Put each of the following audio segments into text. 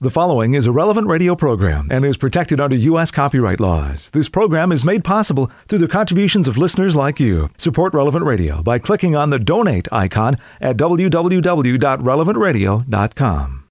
The following is a relevant radio program and is protected under U.S. copyright laws. This program is made possible through the contributions of listeners like you. Support Relevant Radio by clicking on the donate icon at www.relevantradio.com.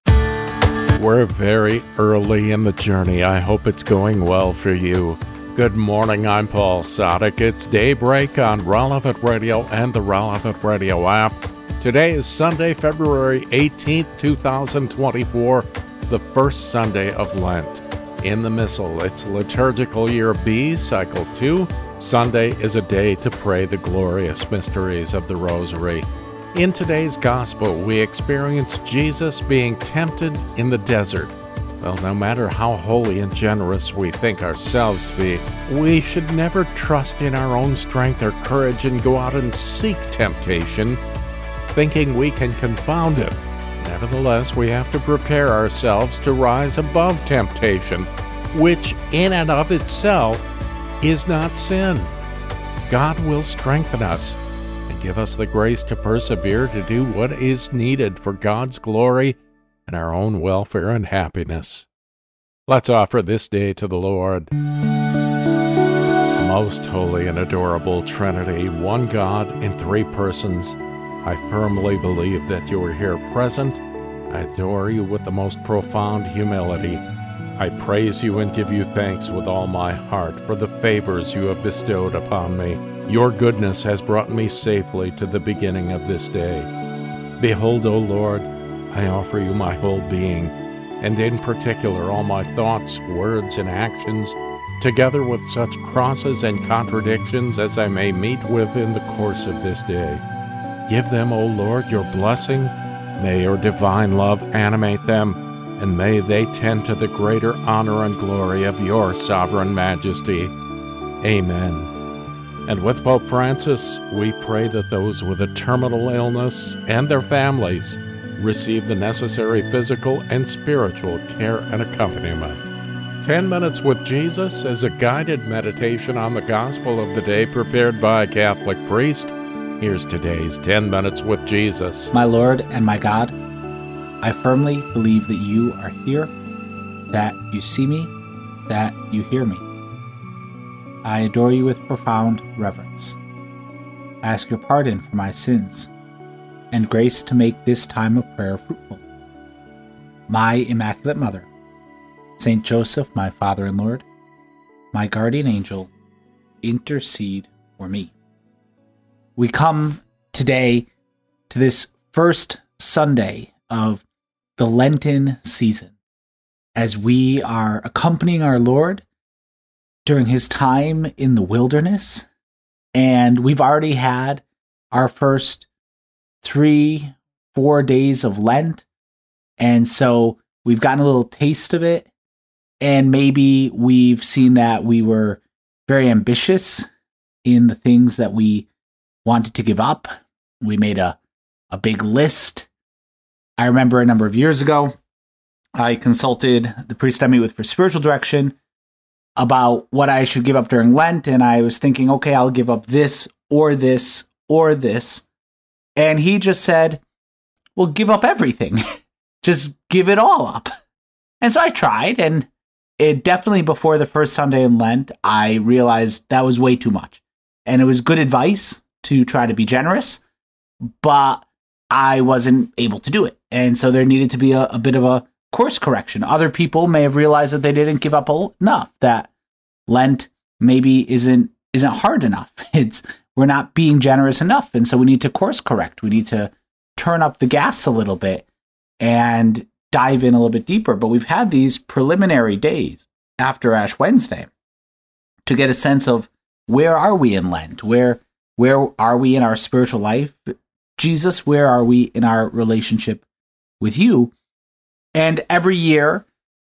We're very early in the journey. I hope it's going well for you. Good morning, I'm Paul Sadek. It's daybreak on Relevant Radio and the Relevant Radio app. Today is Sunday, February 18th, 2024 the first Sunday of Lent. In the Missal, it's liturgical year B, cycle 2. Sunday is a day to pray the glorious mysteries of the Rosary. In today's Gospel, we experience Jesus being tempted in the desert. Well, no matter how holy and generous we think ourselves to be, we should never trust in our own strength or courage and go out and seek temptation, thinking we can confound it Nevertheless, we have to prepare ourselves to rise above temptation, which in and of itself is not sin. God will strengthen us and give us the grace to persevere to do what is needed for God's glory and our own welfare and happiness. Let's offer this day to the Lord. Most holy and adorable Trinity, one God in three persons I firmly believe that you are here present. I adore you with the most profound humility. I praise you and give you thanks with all my heart for the favors you have bestowed upon me. Your goodness has brought me safely to the beginning of this day. Behold, O Lord, I offer you my whole being, and in particular all my thoughts, words, and actions, together with such crosses and contradictions as I may meet with in the course of this day. Give them, O Lord, your blessing. May your divine love animate them, and may they tend to the greater honor and glory of your sovereign majesty. Amen. And with Pope Francis, we pray that those with a terminal illness and their families receive the necessary physical and spiritual care and accompaniment. 10 Minutes with Jesus is a guided meditation on the gospel of the day prepared by a Catholic priest Here's today's 10 Minutes with Jesus. My Lord and my God, I firmly believe that you are here, that you see me, that you hear me. I adore you with profound reverence. I ask your pardon for my sins and grace to make this time of prayer fruitful. My Immaculate Mother, Saint Joseph, my Father and Lord, my guardian angel, intercede for me we come today to this first Sunday of the Lenten season as we are accompanying our Lord during his time in the wilderness. And we've already had our first three, four days of Lent. And so we've gotten a little taste of it. And maybe we've seen that we were very ambitious in the things that we wanted to give up. We made a, a big list. I remember a number of years ago, I consulted the priest I meet with for spiritual direction about what I should give up during Lent. And I was thinking, okay, I'll give up this or this or this. And he just said, well, give up everything. just give it all up. And so I tried, and it definitely before the first Sunday in Lent, I realized that was way too much. And it was good advice to try to be generous, but I wasn't able to do it. And so there needed to be a, a bit of a course correction. Other people may have realized that they didn't give up enough, that Lent maybe isn't isn't hard enough. It's we're not being generous enough. And so we need to course correct. We need to turn up the gas a little bit and dive in a little bit deeper. But we've had these preliminary days after Ash Wednesday to get a sense of where are we in Lent? Where where are we in our spiritual life? Jesus, where are we in our relationship with you? And every year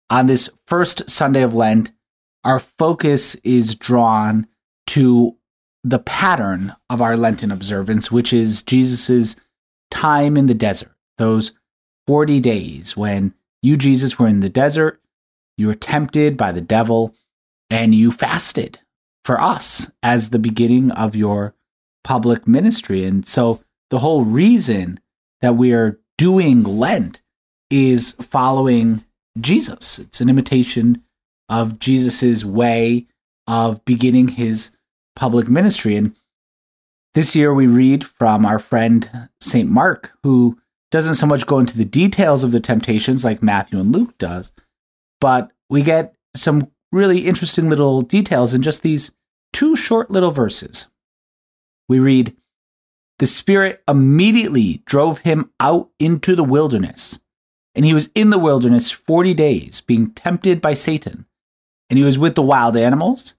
on this first Sunday of Lent, our focus is drawn to the pattern of our Lenten observance, which is Jesus' time in the desert, those 40 days when you, Jesus, were in the desert, you were tempted by the devil, and you fasted for us as the beginning of your public ministry. And so the whole reason that we are doing Lent is following Jesus. It's an imitation of Jesus's way of beginning his public ministry. And this year we read from our friend St. Mark, who doesn't so much go into the details of the temptations like Matthew and Luke does, but we get some really interesting little details in just these two short little verses. We read, The Spirit immediately drove him out into the wilderness, and he was in the wilderness 40 days, being tempted by Satan. And he was with the wild animals,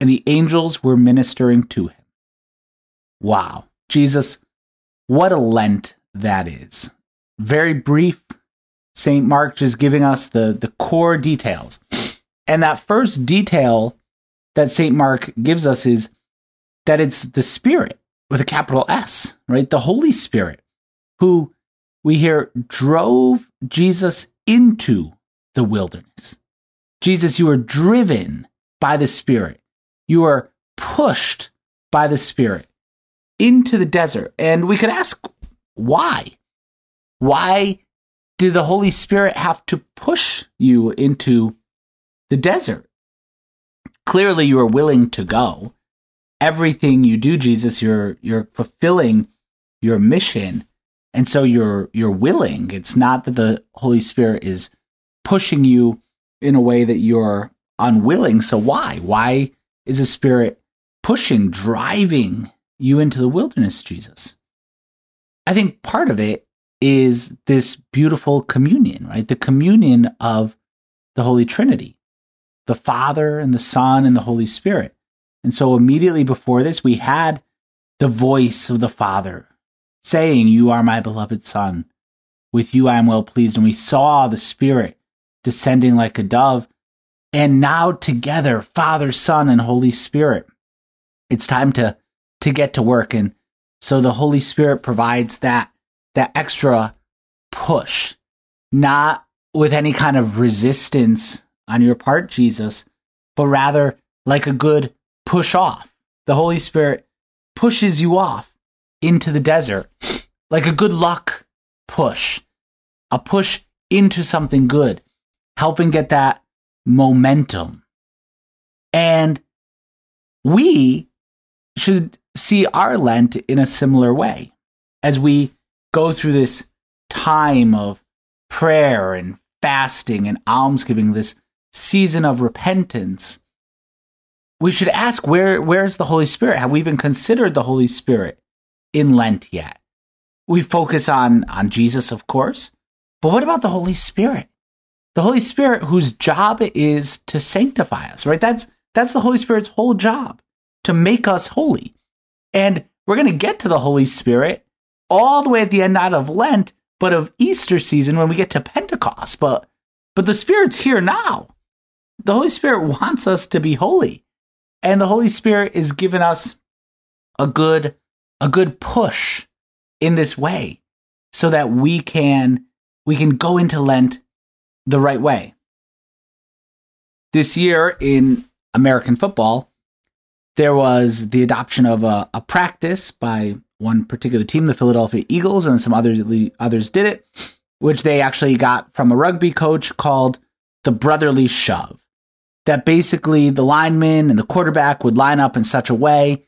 and the angels were ministering to him. Wow. Jesus, what a Lent that is. Very brief. St. Mark just giving us the, the core details. And that first detail that St. Mark gives us is that it's the Spirit with a capital S, right? The Holy Spirit, who we hear drove Jesus into the wilderness. Jesus, you are driven by the Spirit. You are pushed by the Spirit into the desert. And we could ask why? Why did the Holy Spirit have to push you into the desert? Clearly, you are willing to go. Everything you do, Jesus, you're you're fulfilling your mission, and so you're you're willing. It's not that the Holy Spirit is pushing you in a way that you're unwilling. So why? Why is the Spirit pushing, driving you into the wilderness, Jesus? I think part of it is this beautiful communion, right? The communion of the Holy Trinity, the Father and the Son and the Holy Spirit. And so immediately before this, we had the voice of the Father saying, You are my beloved Son. With you I am well pleased. And we saw the Spirit descending like a dove. And now together, Father, Son, and Holy Spirit. It's time to, to get to work. And so the Holy Spirit provides that, that extra push, not with any kind of resistance on your part, Jesus, but rather like a good push off. The Holy Spirit pushes you off into the desert like a good luck push, a push into something good, helping get that momentum. And we should see our Lent in a similar way as we go through this time of prayer and fasting and almsgiving, this season of repentance, we should ask where where's the Holy Spirit? Have we even considered the Holy Spirit in Lent yet? We focus on on Jesus, of course, but what about the Holy Spirit? The Holy Spirit whose job it is to sanctify us, right? That's that's the Holy Spirit's whole job, to make us holy. And we're going to get to the Holy Spirit all the way at the end not of Lent, but of Easter season when we get to Pentecost. But but the Spirit's here now. The Holy Spirit wants us to be holy. And the Holy Spirit is giving us a good a good push in this way so that we can we can go into Lent the right way. This year in American football, there was the adoption of a, a practice by one particular team, the Philadelphia Eagles, and some others others did it, which they actually got from a rugby coach called the brotherly shove that basically the lineman and the quarterback would line up in such a way.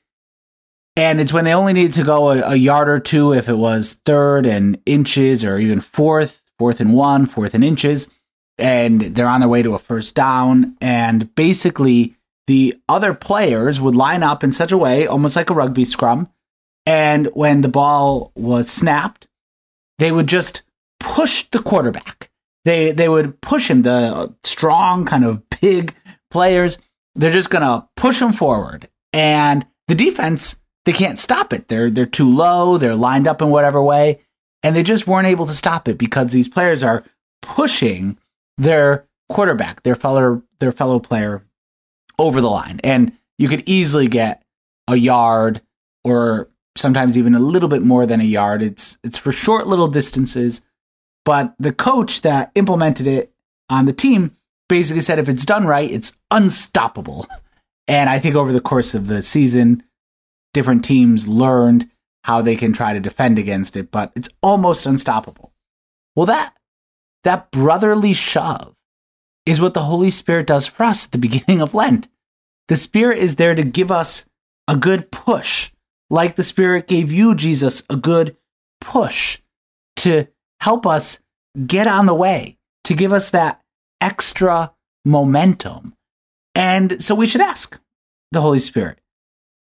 And it's when they only needed to go a, a, yard or two if it was third and inches or even fourth, fourth and one, fourth and inches. And they're on their way to a first down. And basically, the other players would line up in such a way, almost like a rugby scrum. And when the ball was snapped, they would just push the quarterback. They they would push him, the strong kind of big players, they're just going to push them forward. And the defense, they can't stop it. They're they're too low, they're lined up in whatever way, and they just weren't able to stop it because these players are pushing their quarterback, their fellow their fellow player over the line. And you could easily get a yard or sometimes even a little bit more than a yard. It's it's for short little distances, but the coach that implemented it on the team basically said if it's done right, it's unstoppable. And I think over the course of the season, different teams learned how they can try to defend against it, but it's almost unstoppable. Well, that that brotherly shove is what the Holy Spirit does for us at the beginning of Lent. The Spirit is there to give us a good push, like the Spirit gave you, Jesus, a good push to help us get on the way, to give us that extra momentum. And so we should ask the Holy Spirit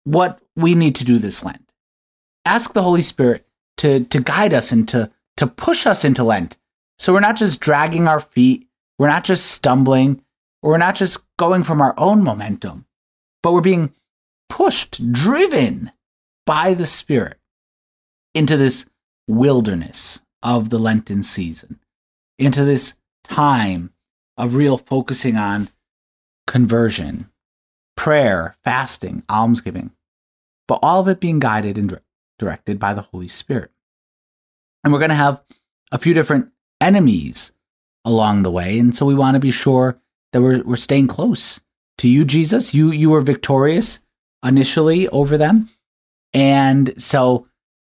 what we need to do this Lent. Ask the Holy Spirit to, to guide us and to, to push us into Lent. So we're not just dragging our feet, we're not just stumbling, we're not just going from our own momentum, but we're being pushed, driven by the Spirit into this wilderness of the Lenten season, into this time of real focusing on conversion, prayer, fasting, almsgiving, but all of it being guided and directed by the Holy Spirit. And we're going to have a few different enemies along the way. And so we want to be sure that we're, we're staying close to you, Jesus. You, you were victorious initially over them. And so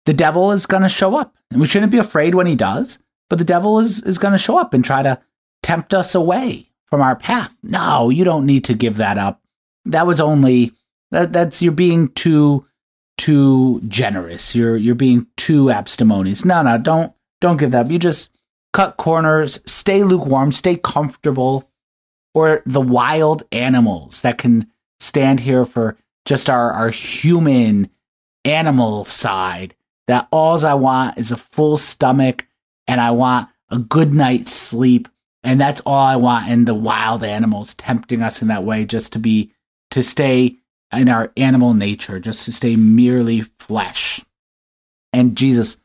the devil is going to show up. And we shouldn't be afraid when he does, but the devil is, is going to show up and try to tempt us away from our path. No, you don't need to give that up. That was only that that's you're being too too generous. You're you're being too abstemious. No, no, don't don't give that up. You just cut corners, stay lukewarm, stay comfortable, or the wild animals that can stand here for just our, our human animal side. That alls I want is a full stomach and I want a good night's sleep. And that's all I want. And the wild animals tempting us in that way just to be, to stay in our animal nature, just to stay merely flesh. And Jesus,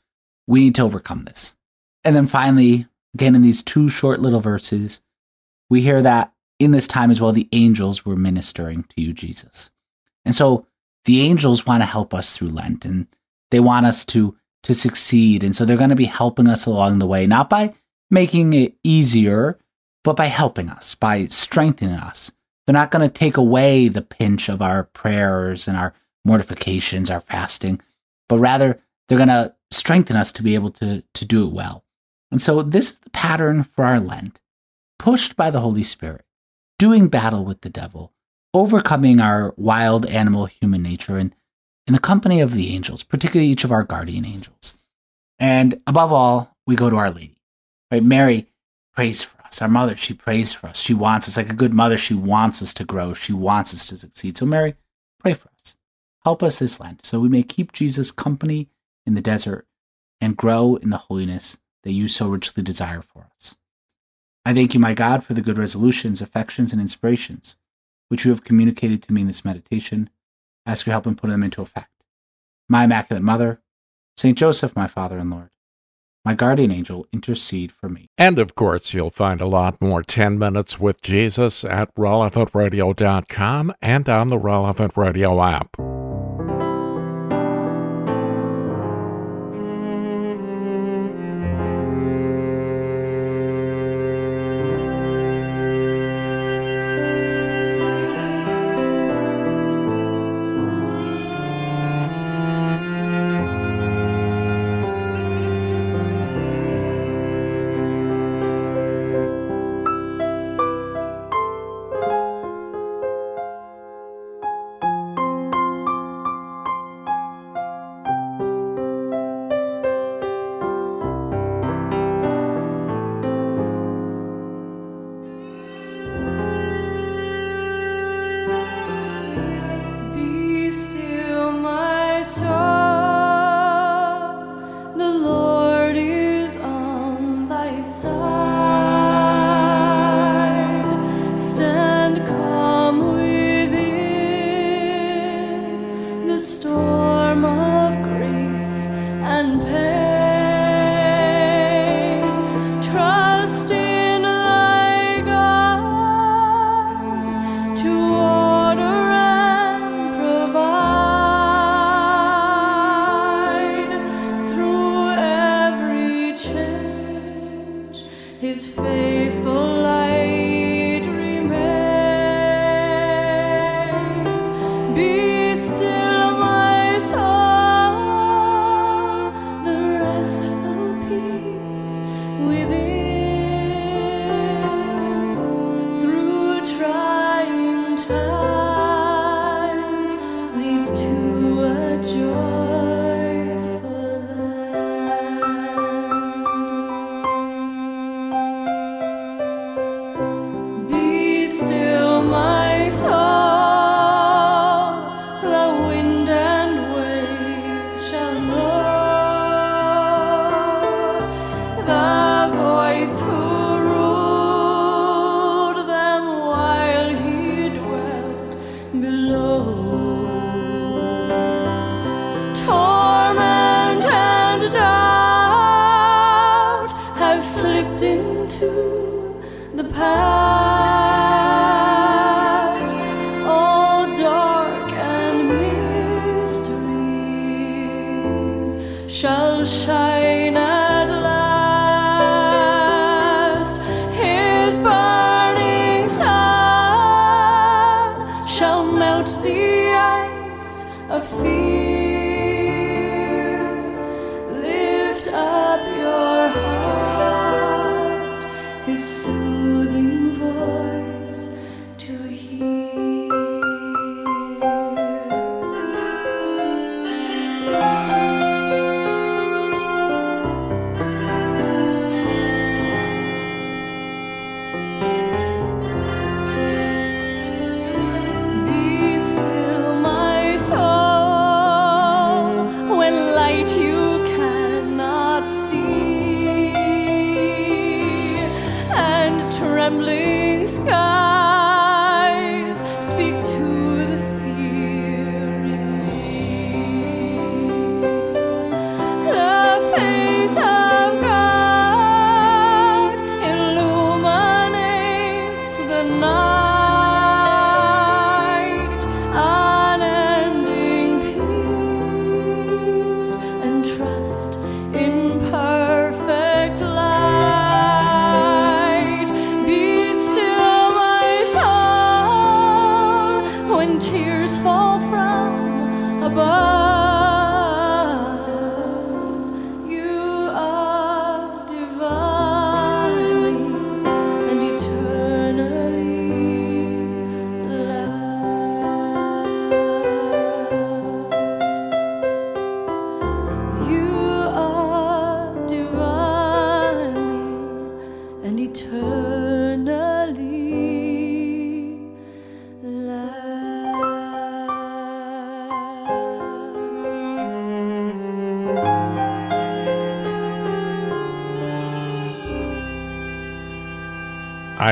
we need to overcome this. And then finally, again, in these two short little verses, we hear that in this time as well, the angels were ministering to you, Jesus. And so the angels want to help us through Lent and they want us to to succeed. And so they're going to be helping us along the way, not by making it easier, but by helping us, by strengthening us. They're not going to take away the pinch of our prayers and our mortifications, our fasting, but rather they're going to strengthen us to be able to, to do it well. And so this is the pattern for our Lent, pushed by the Holy Spirit, doing battle with the devil, overcoming our wild animal human nature and in the company of the angels, particularly each of our guardian angels. And above all, we go to Our Lady. Right? Mary prays for us. Our mother, she prays for us. She wants us, like a good mother, she wants us to grow. She wants us to succeed. So, Mary, pray for us. Help us this Lent so we may keep Jesus company in the desert and grow in the holiness that you so richly desire for us. I thank you, my God, for the good resolutions, affections, and inspirations which you have communicated to me in this meditation. I ask your help in putting them into effect. My Immaculate Mother, Saint Joseph, my Father and Lord, my guardian angel, intercede for me. And of course, you'll find a lot more 10 Minutes with Jesus at relevantradio.com and on the Relevant Radio app.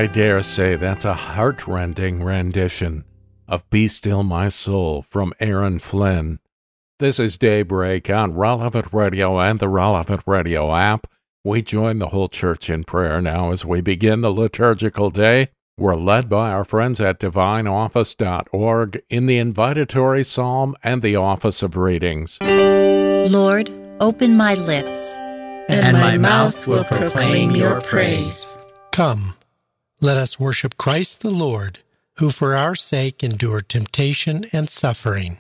I dare say that's a heartrending rendition of Be Still My Soul from Aaron Flynn. This is Daybreak on Relevant Radio and the Relevant Radio app. We join the whole church in prayer now as we begin the liturgical day. We're led by our friends at divineoffice.org in the invitatory psalm and the office of readings. Lord, open my lips, and, and my mouth will proclaim your praise. Come. Let us worship Christ the Lord, who for our sake endured temptation and suffering.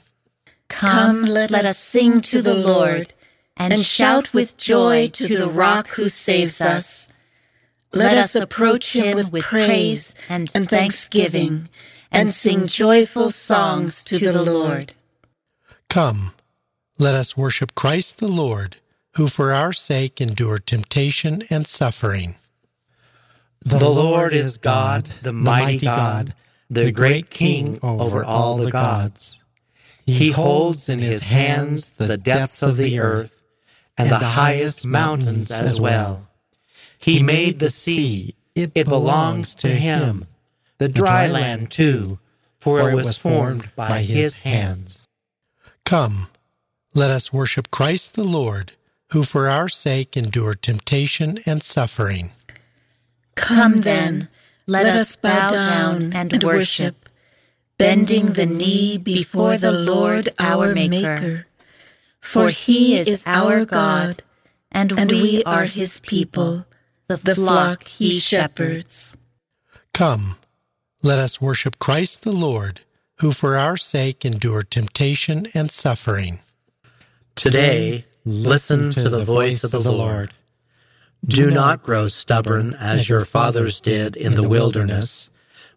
Come, let, let us sing to the Lord, and shout with joy to the rock who saves us. Let us approach him with praise and thanksgiving, and sing joyful songs to the Lord. Come, let us worship Christ the Lord, who for our sake endured temptation and suffering. The Lord is God, the mighty God, the great King over all the gods. He holds in his hands the depths of the earth and the highest mountains as well. He made the sea, it belongs to him, the dry land too, for it was formed by his hands. Come, let us worship Christ the Lord, who for our sake endured temptation and suffering. Come then, let us bow down and worship, bending the knee before the Lord our Maker. For he is our God, and we are his people, the flock he shepherds. Come, let us worship Christ the Lord, who for our sake endured temptation and suffering. Today, listen to the voice of the Lord. Do not grow stubborn as your fathers did in the wilderness,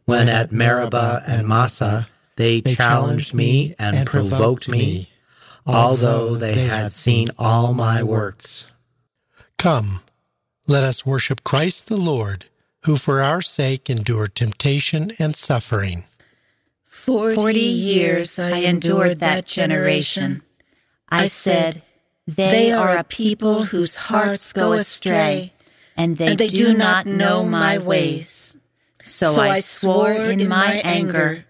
when at Meribah and Massah they challenged me and provoked me, although they had seen all my works. Come, let us worship Christ the Lord, who for our sake endured temptation and suffering. Forty years I endured that generation. I said, they are a people whose hearts go astray, and they, and they do not know my ways. So, so I swore in my anger,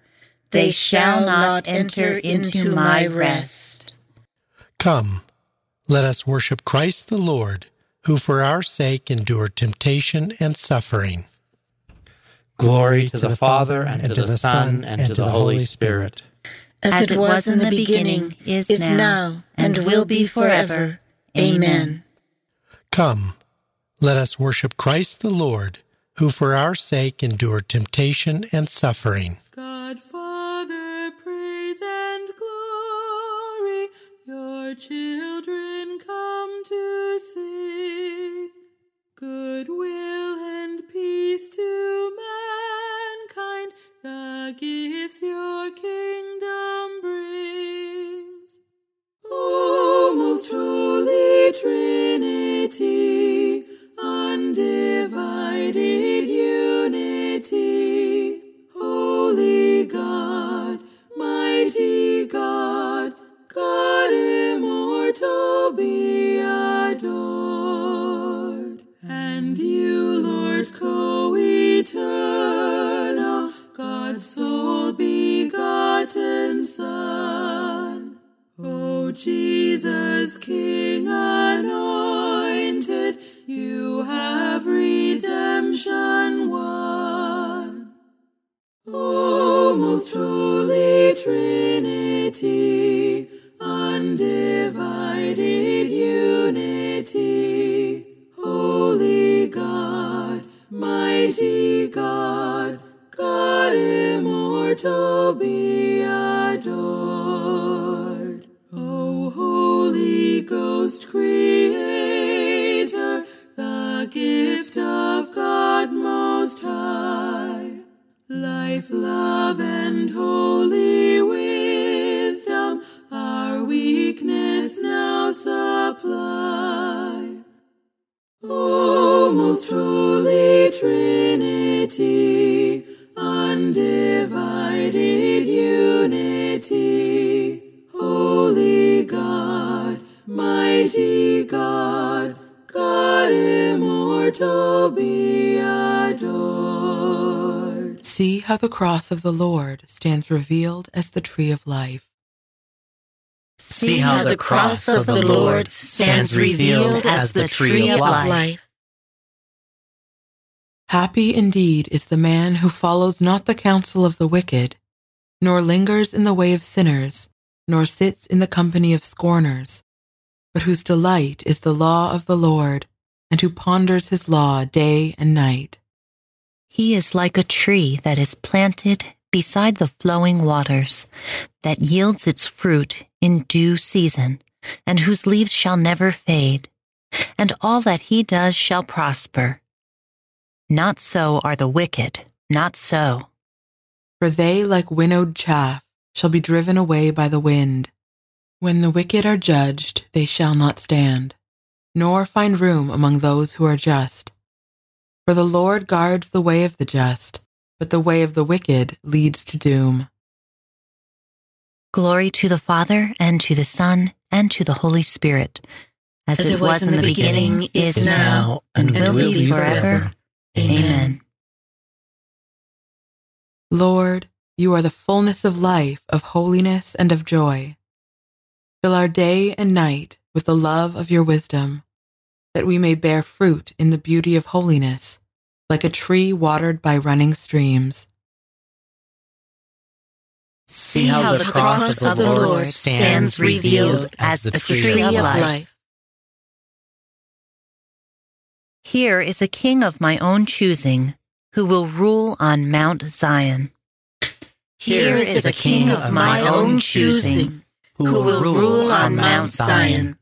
they shall not enter into my rest. Come, let us worship Christ the Lord, who for our sake endured temptation and suffering. Glory to the Father, and to the Son, and to the Holy Spirit as, it was in the beginning, is, is now, and will be forever. Amen. Come, let us worship Christ the Lord, who for our sake endured temptation and suffering. Life, love, and holy wisdom, our weakness now supply. O most holy Trinity, undivided unity, holy God, mighty God, God immortal be. See how the cross of the Lord stands revealed as the tree of life. See how the cross of the Lord stands revealed as the tree of life. Happy indeed is the man who follows not the counsel of the wicked, nor lingers in the way of sinners, nor sits in the company of scorners, but whose delight is the law of the Lord, and who ponders his law day and night. He is like a tree that is planted beside the flowing waters, that yields its fruit in due season, and whose leaves shall never fade, and all that he does shall prosper. Not so are the wicked, not so. For they, like winnowed chaff, shall be driven away by the wind. When the wicked are judged, they shall not stand, nor find room among those who are just. For the Lord guards the way of the just, but the way of the wicked leads to doom. Glory to the Father, and to the Son, and to the Holy Spirit, as, it, was in the beginning, is now, and will be forever. Amen. Lord, you are the fullness of life, of holiness, and of joy. Fill our day and night with the love of your wisdom, that we may bear fruit in the beauty of holiness, like a tree watered by running streams. See how the cross of the Lord stands revealed as the tree of life. Here is a king of my own choosing who will rule on Mount Zion. Here is a king of my own choosing who will rule on Mount Zion.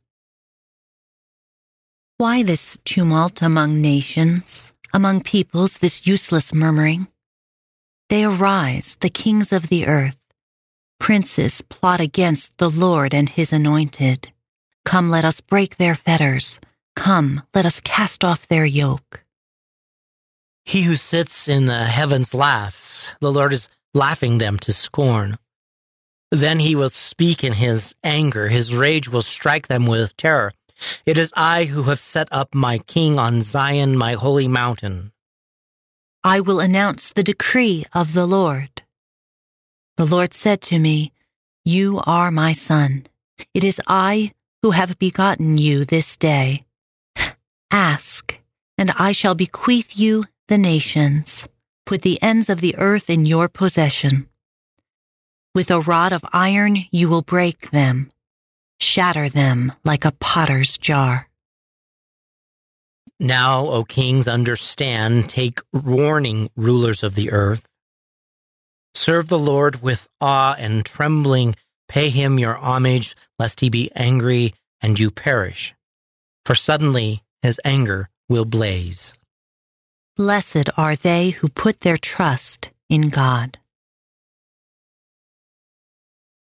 Why this tumult among nations, among peoples, this useless murmuring? They arise, the kings of the earth. Princes plot against the Lord and his anointed. Come, let us break their fetters. Come, let us cast off their yoke. He who sits in the heavens laughs. The Lord is laughing them to scorn. Then he will speak in his anger. His rage will strike them with terror. It is I who have set up my king on Zion, my holy mountain. I will announce the decree of the Lord. The Lord said to me, You are my son. It is I who have begotten you this day. Ask, and I shall bequeath you the nations. Put the ends of the earth in your possession. With a rod of iron you will break them, shatter them like a potter's jar. Now, O kings, understand, take warning, rulers of the earth. Serve the Lord with awe and trembling, pay him your homage, lest he be angry and you perish. For suddenly his anger will blaze. Blessed are they who put their trust in God.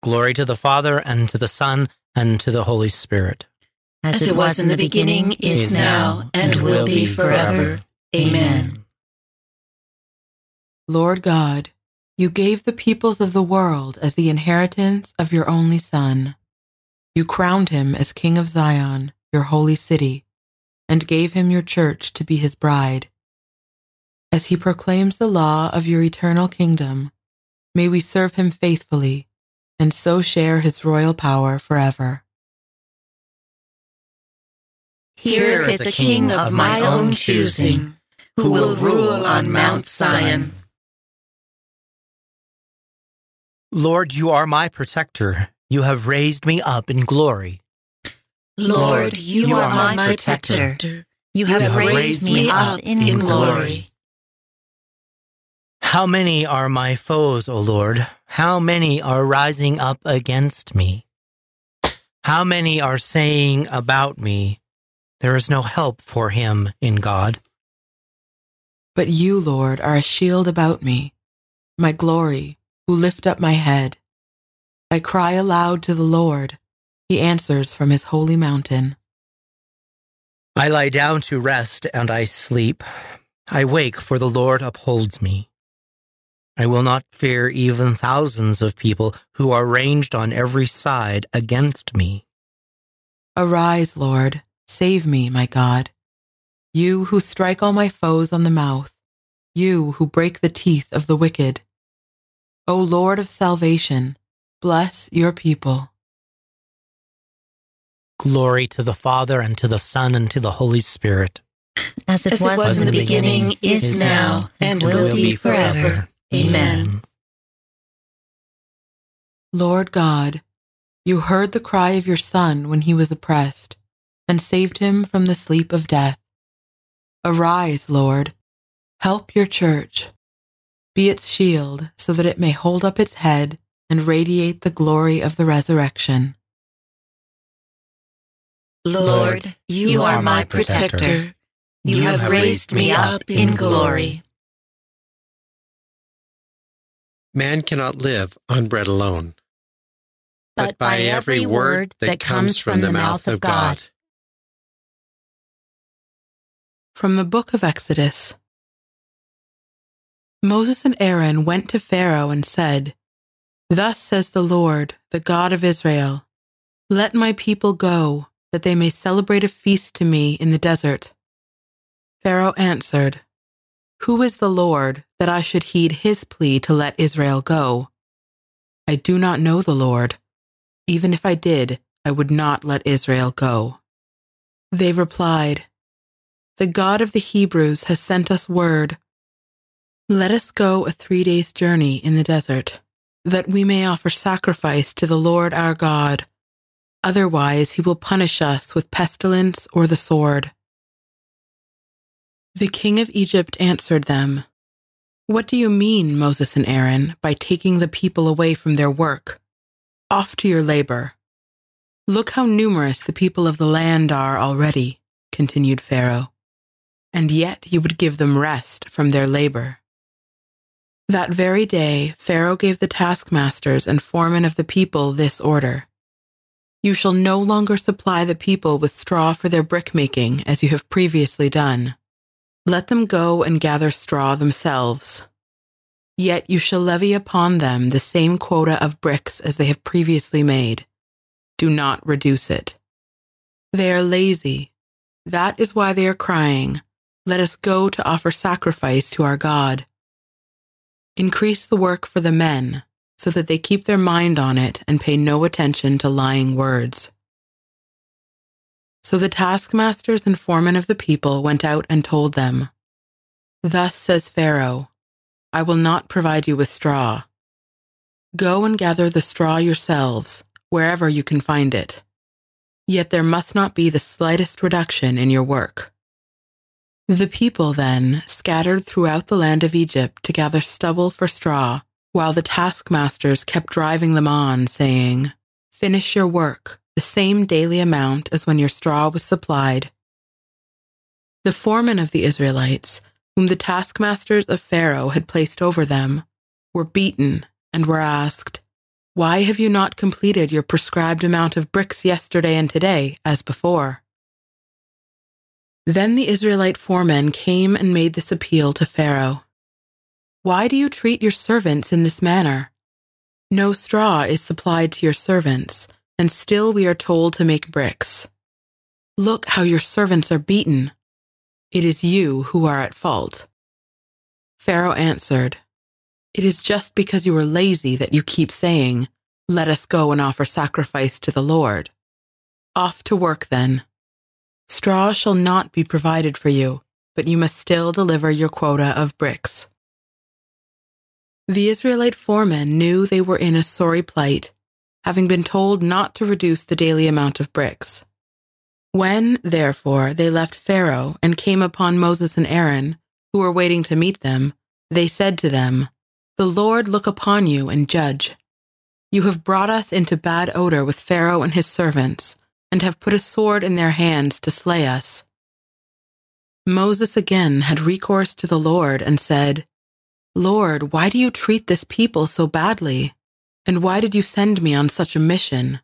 Glory to the Father, and to the Son, and to the Holy Spirit. As it was in the beginning, is now, and will be forever. Amen. Lord God, you gave the peoples of the world as the inheritance of your only Son. You crowned him as King of Zion, your holy city, and gave him your church to be his bride. As he proclaims the law of your eternal kingdom, may we serve him faithfully and so share his royal power forever. Here is a king of my own choosing, who will rule on Mount Zion. Lord, you are my protector. You have raised me up in glory. Lord, you are my protector. You have raised me up in glory. How many are my foes, O Lord? How many are rising up against me? How many are saying about me, There is no help for him in God? But you, Lord, are a shield about me, my glory, who lift up my head. I cry aloud to the Lord. He answers from his holy mountain. I lie down to rest and I sleep. I wake, for the Lord upholds me. I will not fear even thousands of people who are ranged on every side against me. Arise, Lord, save me, my God. You who strike all my foes on the mouth, you who break the teeth of the wicked. O Lord of salvation, bless your people. Glory to the Father, and to the Son, and to the Holy Spirit. As it, was, was, in the beginning, is now, and will be forever. Amen. Lord God, you heard the cry of your Son when he was oppressed, and saved him from the sleep of death. Arise, Lord, help your church. Be its shield so that it may hold up its head and radiate the glory of the resurrection. Lord, you are my protector. You have raised me up in glory. Man cannot live on bread alone, but by every word that comes from the mouth of God. From the book of Exodus Moses and Aaron went to Pharaoh and said, Thus says the Lord, the God of Israel Let my people go, that they may celebrate a feast to me in the desert. Pharaoh answered, who is the Lord that I should heed his plea to let Israel go? I do not know the Lord. Even if I did, I would not let Israel go. They replied, The God of the Hebrews has sent us word. Let us go a three days' journey in the desert, that we may offer sacrifice to the Lord our God. Otherwise, he will punish us with pestilence or the sword. The king of Egypt answered them, What do you mean, Moses and Aaron, by taking the people away from their work? Off to your labor. Look how numerous the people of the land are already, continued Pharaoh, and yet you would give them rest from their labor. That very day, Pharaoh gave the taskmasters and foremen of the people this order You shall no longer supply the people with straw for their brickmaking as you have previously done. Let them go and gather straw themselves. Yet you shall levy upon them the same quota of bricks as they have previously made. Do not reduce it. They are lazy. That is why they are crying, Let us go to offer sacrifice to our God. Increase the work for the men, so that they keep their mind on it and pay no attention to lying words. So the taskmasters and foremen of the people went out and told them, Thus says Pharaoh, I will not provide you with straw. Go and gather the straw yourselves, wherever you can find it. Yet there must not be the slightest reduction in your work. The people then scattered throughout the land of Egypt to gather stubble for straw, while the taskmasters kept driving them on, saying, Finish your work, the same daily amount as when your straw was supplied. The foremen of the Israelites, whom the taskmasters of Pharaoh had placed over them, were beaten and were asked, Why have you not completed your prescribed amount of bricks yesterday and today, as before? Then the Israelite foremen came and made this appeal to Pharaoh Why do you treat your servants in this manner? No straw is supplied to your servants, and still we are told to make bricks. Look how your servants are beaten. It is you who are at fault. Pharaoh answered, It is just because you are lazy that you keep saying, Let us go and offer sacrifice to the Lord. Off to work then. Straw shall not be provided for you, but you must still deliver your quota of bricks. The Israelite foremen knew they were in a sorry plight, having been told not to reduce the daily amount of bricks. When, therefore, they left Pharaoh and came upon Moses and Aaron, who were waiting to meet them, they said to them, The Lord look upon you and judge. You have brought us into bad odor with Pharaoh and his servants and have put a sword in their hands to slay us. Moses again had recourse to the Lord and said, Lord, why do you treat this people so badly? And why did you send me on such a mission?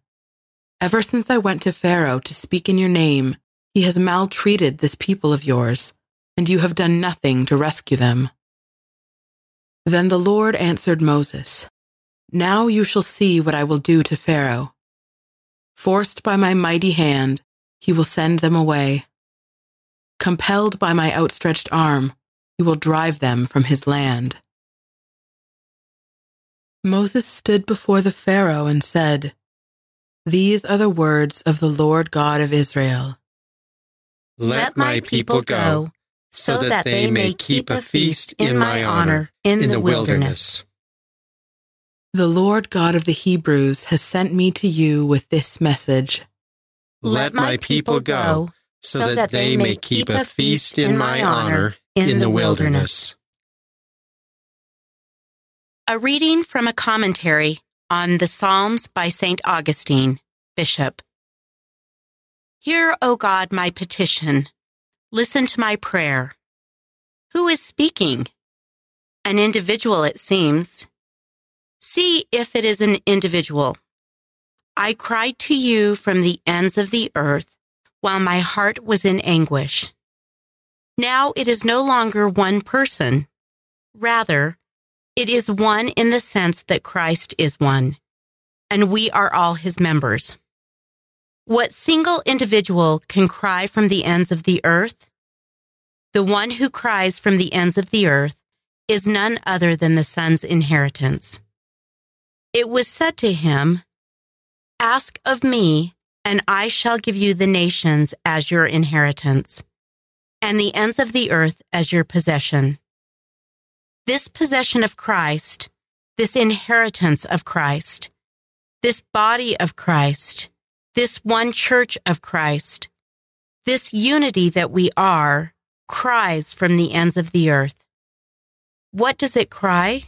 Ever since I went to Pharaoh to speak in your name, he has maltreated this people of yours, and you have done nothing to rescue them. Then the Lord answered Moses, Now you shall see what I will do to Pharaoh. Forced by my mighty hand, he will send them away. Compelled by my outstretched arm, he will drive them from his land. Moses stood before the Pharaoh and said, These are the words of the Lord God of Israel. Let my people go, so that they may keep a feast in my honor in the wilderness. The Lord God of the Hebrews has sent me to you with this message. Let my people go, so that they may keep a feast in my honor in the wilderness. A reading from a commentary on the Psalms by St. Augustine, Bishop. Hear, O God, my petition. Listen to my prayer. Who is speaking? An individual, it seems. See if it is an individual. I cried to you from the ends of the earth while my heart was in anguish. Now it is no longer one person. Rather, it is one in the sense that Christ is one, and we are all his members. What single individual can cry from the ends of the earth? The one who cries from the ends of the earth is none other than the Son's inheritance. It was said to him, Ask of me, and I shall give you the nations as your inheritance, and the ends of the earth as your possession. This possession of Christ, this inheritance of Christ, this body of Christ, this one church of Christ, this unity that we are, cries from the ends of the earth. What does it cry?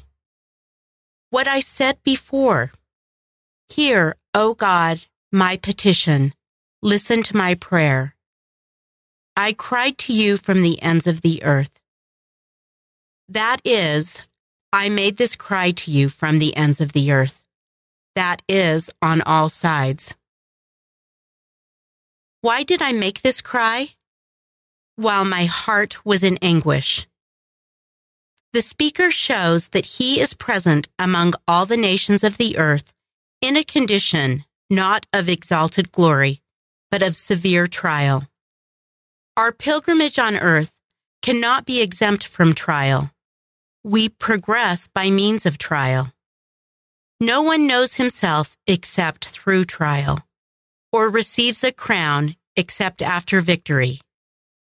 what I said before. Hear, O God, my petition. Listen to my prayer. I cried to you from the ends of the earth. That is, I made this cry to you from the ends of the earth. That is, on all sides. Why did I make this cry? While my heart was in anguish. The speaker shows that he is present among all the nations of the earth in a condition not of exalted glory, but of severe trial. Our pilgrimage on earth cannot be exempt from trial. We progress by means of trial. No one knows himself except through trial, or receives a crown except after victory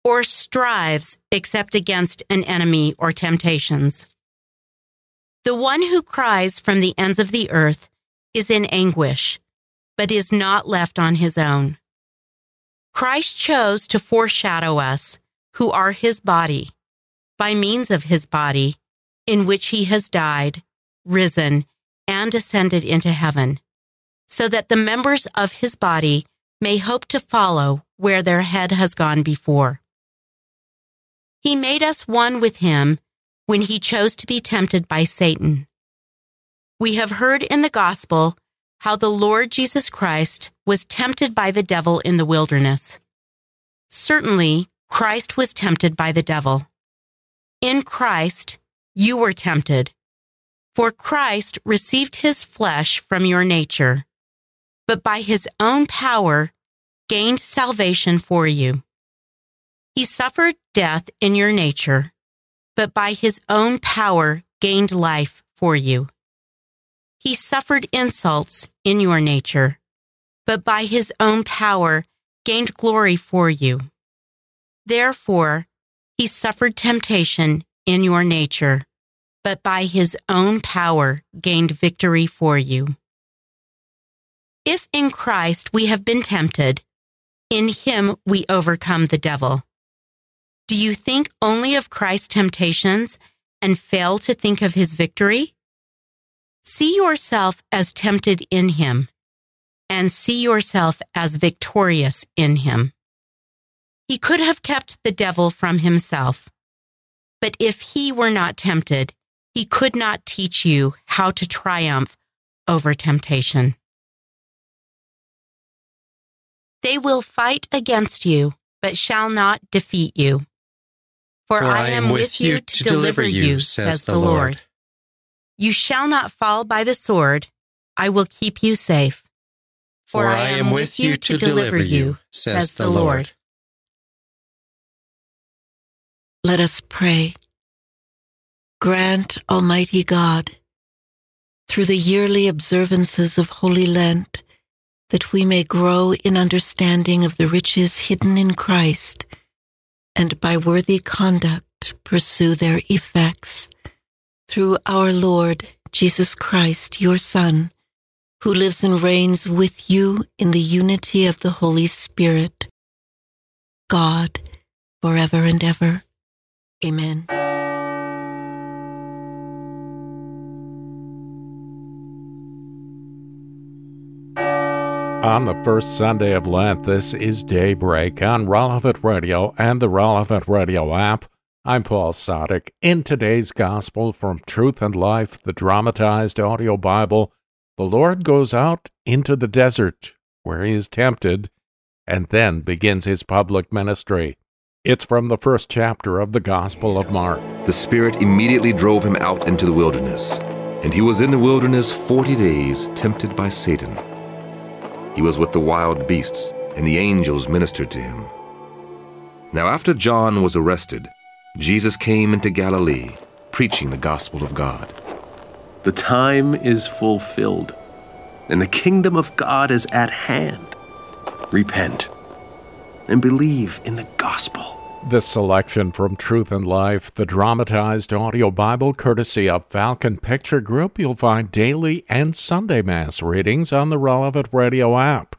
or strives except against an enemy or temptations. The one who cries from the ends of the earth is in anguish, but is not left on his own. Christ chose to foreshadow us, who are his body, by means of his body, in which he has died, risen, and ascended into heaven, so that the members of his body may hope to follow where their head has gone before. He made us one with him when he chose to be tempted by Satan. We have heard in the gospel how the Lord Jesus Christ was tempted by the devil in the wilderness. Certainly, Christ was tempted by the devil. In Christ, you were tempted. For Christ received his flesh from your nature, but by his own power gained salvation for you. He suffered death in your nature, but by his own power gained life for you. He suffered insults in your nature, but by his own power gained glory for you. Therefore, he suffered temptation in your nature, but by his own power gained victory for you. If in Christ we have been tempted, in him we overcome the devil. Do you think only of Christ's temptations and fail to think of his victory? See yourself as tempted in him and see yourself as victorious in him. He could have kept the devil from himself, but if he were not tempted, he could not teach you how to triumph over temptation. They will fight against you, but shall not defeat you. For, For I am with you to deliver you, says the Lord. You shall not fall by the sword. I will keep you safe. For I am with you to deliver you, says the Lord. Let us pray. Grant, Almighty God, through the yearly observances of Holy Lent, that we may grow in understanding of the riches hidden in Christ, and by worthy conduct pursue their effects through our Lord Jesus Christ, your Son, who lives and reigns with you in the unity of the Holy Spirit, God, forever and ever. Amen. On the first Sunday of Lent, this is Daybreak on Relevant Radio and the Relevant Radio app. I'm Paul Sadek. In today's Gospel from Truth and Life, the dramatized audio Bible, the Lord goes out into the desert where he is tempted and then begins his public ministry. It's from the first chapter of the Gospel of Mark. The Spirit immediately drove him out into the wilderness, and he was in the wilderness forty days, tempted by Satan. He was with the wild beasts, and the angels ministered to him. Now, after John was arrested, Jesus came into Galilee, preaching the gospel of God. The time is fulfilled, and the kingdom of God is at hand. Repent and believe in the gospel. This selection from Truth and Life, the dramatized audio Bible courtesy of Falcon Picture Group, you'll find daily and Sunday Mass readings on the Relevant Radio app.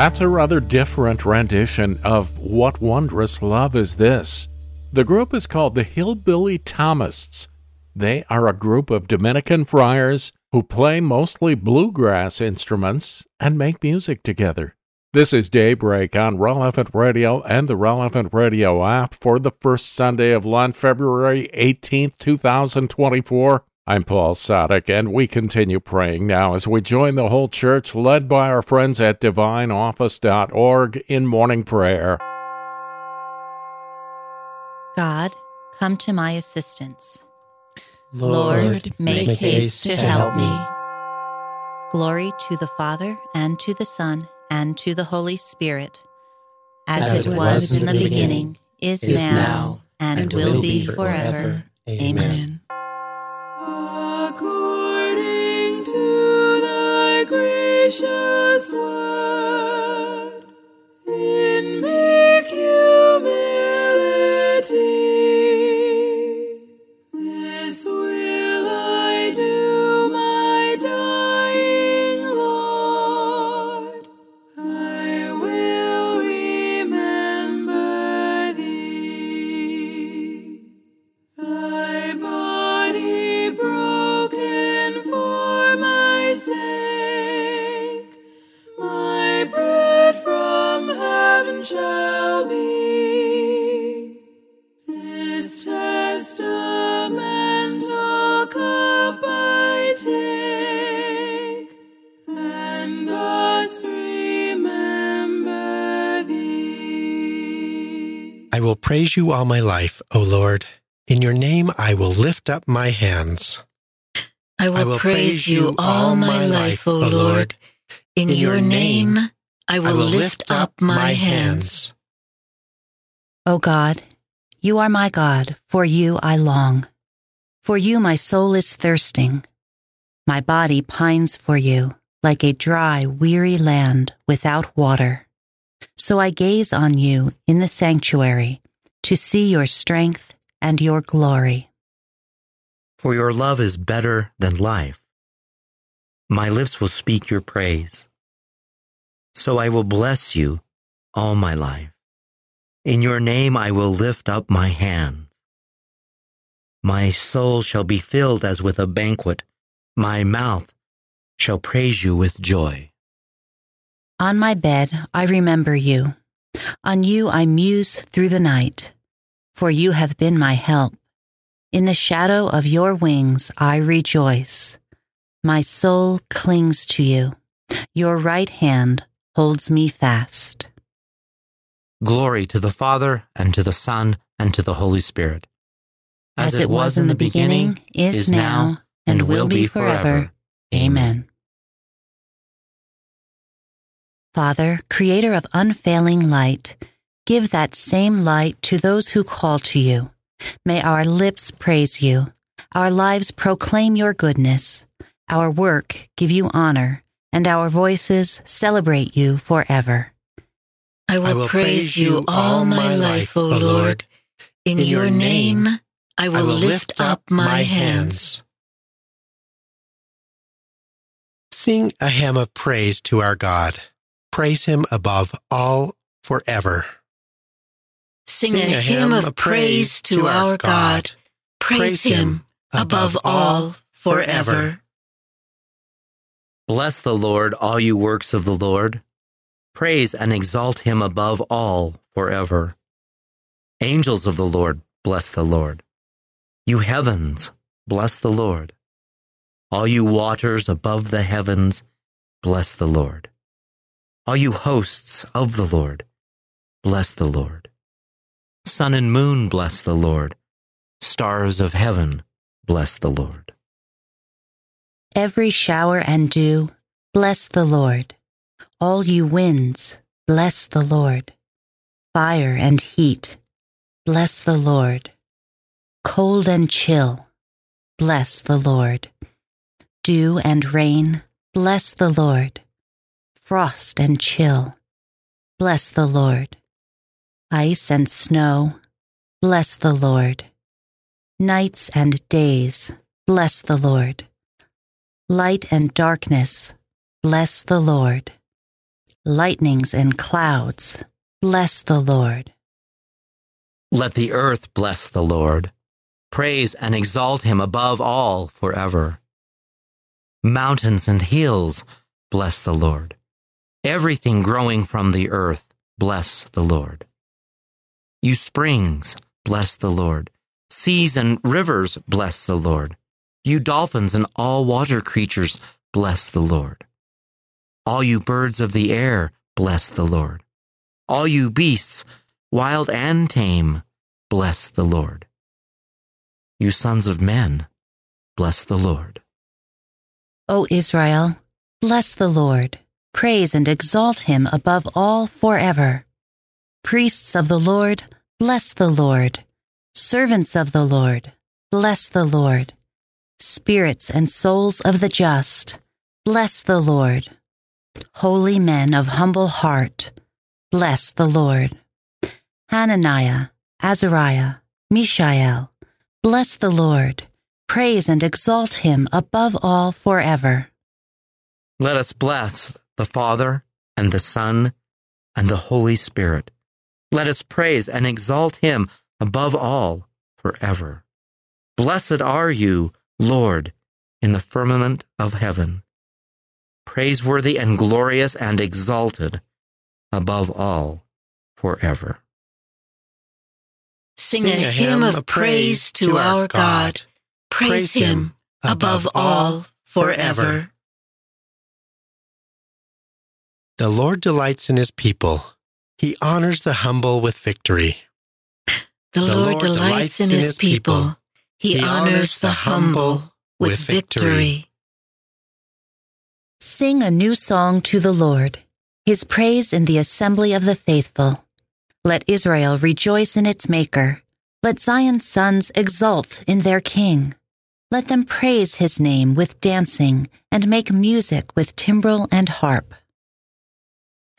That's a rather different rendition of What Wondrous Love Is This? The group is called the Hillbilly Thomists. They are a group of Dominican friars who play mostly bluegrass instruments and make music together. This is Daybreak on Relevant Radio and the Relevant Radio app for the first Sunday of Lent, February 18th, 2024. I'm Paul Sadek, and we continue praying now as we join the whole church led by our friends at divineoffice.org in morning prayer. God, come to my assistance. Lord, make, make haste to help me. me. Glory to the Father, and to the Son, and to the Holy Spirit, as, As it was in the beginning, is, is now, now, and, and will will be be forever. forever. Amen. According praise you all my life, O Lord. In your name I will lift up my hands. I will, praise you all my life, O Lord. In, your name, I will, lift up my hands. O God, you are my God, for you I long. For you my soul is thirsting. My body pines for you, like a dry, weary land without water. So I gaze on you in the sanctuary to see your strength and your glory. For your love is better than life. My lips will speak your praise. So I will bless you all my life. In your name I will lift up my hands. My soul shall be filled as with a banquet. My mouth shall praise you with joy. On my bed, I remember you. On you, I muse through the night. For you have been my help. In the shadow of your wings, I rejoice. My soul clings to you. Your right hand holds me fast. Glory to the Father, and to the Son, and to the Holy Spirit. As, it was in the beginning, is now, and will be forever. Amen. Father, creator of unfailing light, give that same light to those who call to you. May our lips praise you, our lives proclaim your goodness, our work give you honor, and our voices celebrate you forever. I will, I will praise you all my life, O Lord. In, your name, I will, lift up my hands. Sing a hymn of praise to our God. Praise him above all forever. Sing, a hymn of praise to our God. Praise him above all forever. Bless the Lord, all you works of the Lord. Praise and exalt him above all forever. Angels of the Lord, bless the Lord. You heavens, bless the Lord. All you waters above the heavens, bless the Lord. All you hosts of the Lord, bless the Lord. Sun and moon, bless the Lord. Stars of heaven, bless the Lord. Every shower and dew, bless the Lord. All you winds, bless the Lord. Fire and heat, bless the Lord. Cold and chill, bless the Lord. Dew and rain, bless the Lord. Frost and chill, bless the Lord. Ice and snow, bless the Lord. Nights and days, bless the Lord. Light and darkness, bless the Lord. Lightnings and clouds, bless the Lord. Let the earth bless the Lord. Praise and exalt him above all forever. Mountains and hills, bless the Lord. Everything growing from the earth, bless the Lord. You springs, bless the Lord. Seas and rivers, bless the Lord. You dolphins and all water creatures, bless the Lord. All you birds of the air, bless the Lord. All you beasts, wild and tame, bless the Lord. You sons of men, bless the Lord. O Israel, bless the Lord. Praise and exalt him above all forever. Priests of the Lord, bless the Lord. Servants of the Lord, bless the Lord. Spirits and souls of the just, bless the Lord. Holy men of humble heart, bless the Lord. Hananiah, Azariah, Mishael, bless the Lord. Praise and exalt him above all forever. Let us bless the Father and the Son and the Holy Spirit. Let us praise and exalt him above all forever. Blessed are you, Lord, in the firmament of heaven, praiseworthy and glorious and exalted above all forever. Sing, a hymn of praise to our God. Praise him above all forever. The Lord delights in his people. He honors the humble with victory. The Lord delights in his people. He honors the humble with victory. Sing a new song to the Lord, his praise in the assembly of the faithful. Let Israel rejoice in its Maker. Let Zion's sons exult in their King. Let them praise his name with dancing and make music with timbrel and harp.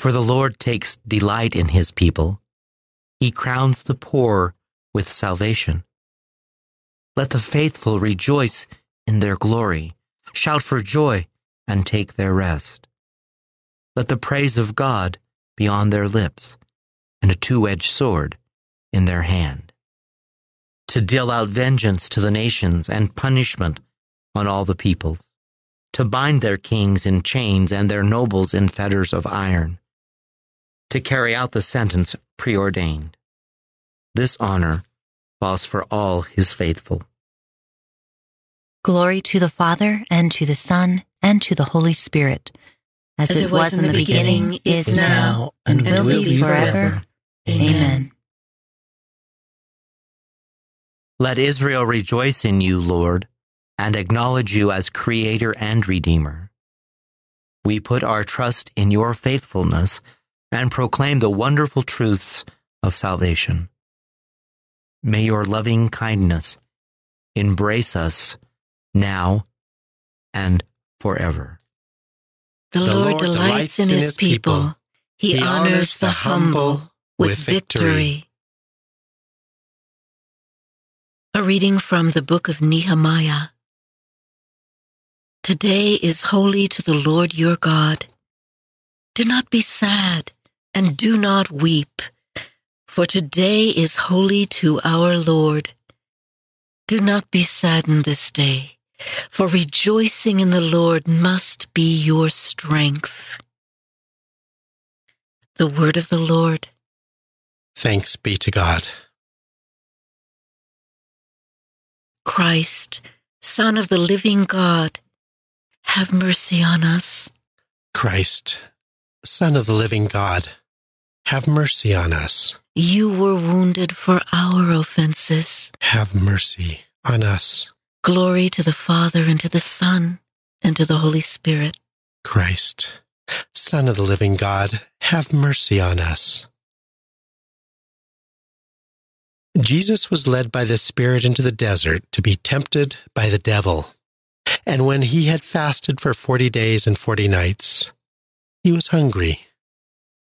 For the Lord takes delight in his people. He crowns the poor with salvation. Let the faithful rejoice in their glory, shout for joy, and take their rest. Let the praise of God be on their lips, and a two edged sword in their hand, to deal out vengeance to the nations and punishment on all the peoples, to bind their kings in chains and their nobles in fetters of iron, to carry out the sentence preordained. This honor falls for all his faithful. Glory to the Father, and to the Son, and to the Holy Spirit, as, as it, was in the beginning, beginning is now, and, and will be forever. Amen. Let Israel rejoice in you, Lord, and acknowledge you as Creator and Redeemer. We put our trust in your faithfulness and proclaim the wonderful truths of salvation. May your loving kindness embrace us now and forever. The, Lord, delights in his people. He honors the humble with victory. A reading from the book of Nehemiah. Today is holy to the Lord your God. Do not be sad and do not weep for today is holy to our Lord. Do not be saddened this day, for rejoicing in the Lord must be your strength. The word of the Lord. Thanks be to God. Christ, Son of the living God, have mercy on us. Christ, Son of the living God, have mercy on us. You were wounded for our offenses. Have mercy on us. Glory to the Father, and to the Son, and to the Holy Spirit. Christ, Son of the living God, have mercy on us. Jesus was led by the Spirit into the desert to be tempted by the devil. And when he had fasted for forty days and forty nights, he was hungry.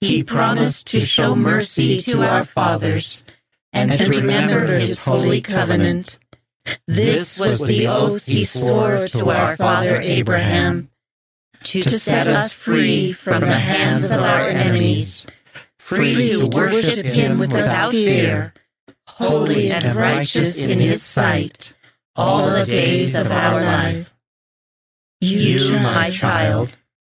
he promised to show mercy to our fathers and to remember his holy covenant. This was the oath he swore to our father Abraham to set us free from the hands of our enemies, free to worship him without fear, holy and righteous in his sight, all the days of our life. You, my child,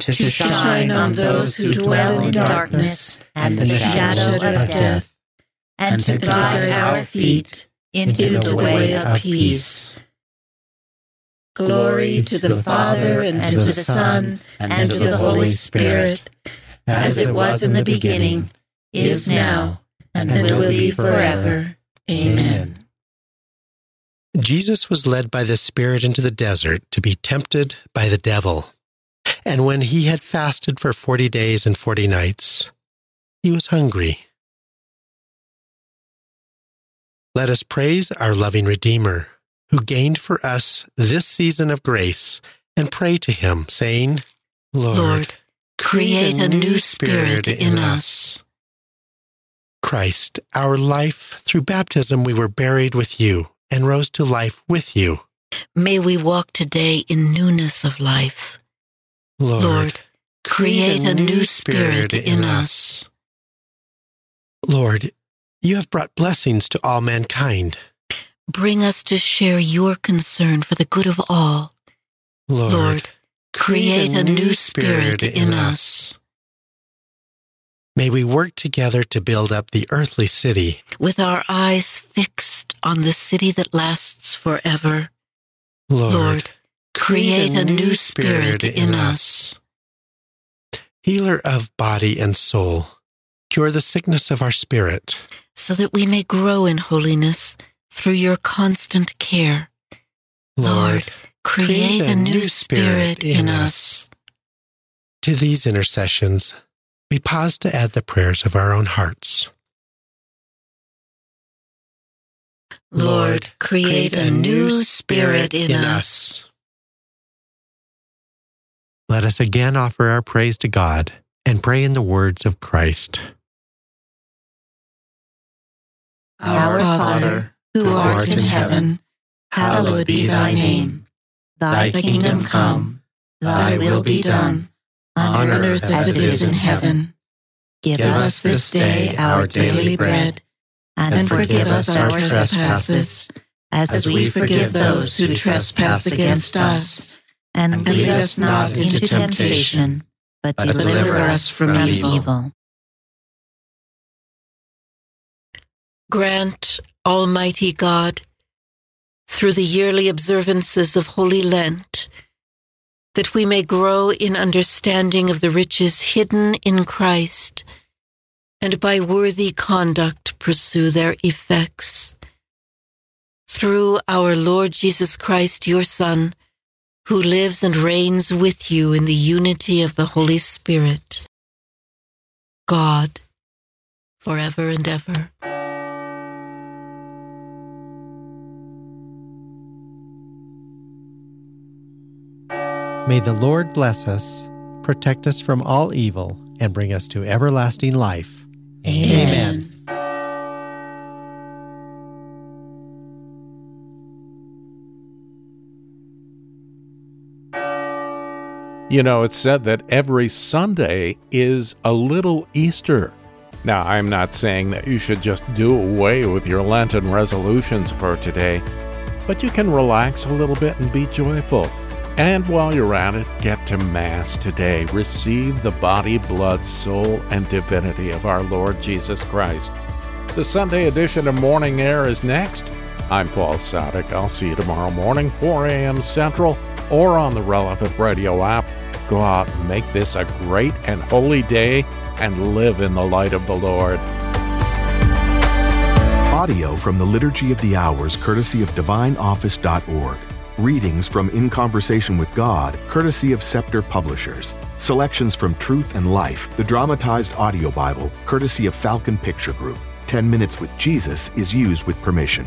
to shine on those who dwell in darkness and the shadow of death, and to guide our feet into the way of peace. Glory to the Father, and to the Son, and to the Holy Spirit, as it was in the beginning, is now, and will be forever. Amen. Jesus was led by the Spirit into the desert to be tempted by the devil. And when he had fasted for forty days and forty nights, he was hungry. Let us praise our loving Redeemer, who gained for us this season of grace, and pray to him, saying, Lord, Lord create a new spirit in us. Christ, our life, through baptism we were buried with you and rose to life with you. May we walk today in newness of life. Lord, Lord create a new spirit in us. Lord, You have brought blessings to all mankind. Bring us to share your concern for the good of all. Lord, Lord, create a new spirit in us. May we work together to build up the earthly city. With our eyes fixed on the city that lasts forever. Lord, Lord, create a new spirit in us. Healer of body and soul, cure the sickness of our spirit. So that we may grow in holiness through your constant care. Lord, create a new spirit in us. To these intercessions, we pause to add the prayers of our own hearts. Lord, create a new spirit in us. Let us again offer our praise to God and pray in the words of Christ. Our Father, who art in heaven, hallowed be thy name. Thy kingdom come, thy will be done, on earth as it is in heaven. Give us this day our daily bread, and forgive us our trespasses, as we forgive those who trespass against us. And lead us not into temptation, but deliver us from evil. Grant, Almighty God, through the yearly observances of Holy Lent, that we may grow in understanding of the riches hidden in Christ, and by worthy conduct pursue their effects. Through our Lord Jesus Christ, your Son, who lives and reigns with you in the unity of the Holy Spirit, God, forever and ever. May the Lord bless us, protect us from all evil, and bring us to everlasting life. Amen. You know, it's said that every Sunday is a little Easter. Now, I'm not saying that you should just do away with your Lenten resolutions for today, but you can relax a little bit and be joyful. And while you're at it, get to Mass today. Receive the body, blood, soul, and divinity of our Lord Jesus Christ. The Sunday edition of Morning Air is next. I'm Paul Sadek. I'll see you tomorrow morning, 4 a.m. Central, or on the relevant radio app. Go out and make this a great and holy day and live in the light of the Lord. Audio from the Liturgy of the Hours, courtesy of DivineOffice.org. Readings from In Conversation with God, courtesy of Scepter Publishers. Selections from Truth and Life, the dramatized audio Bible, courtesy of Falcon Picture Group. 10 Minutes with Jesus is used with permission.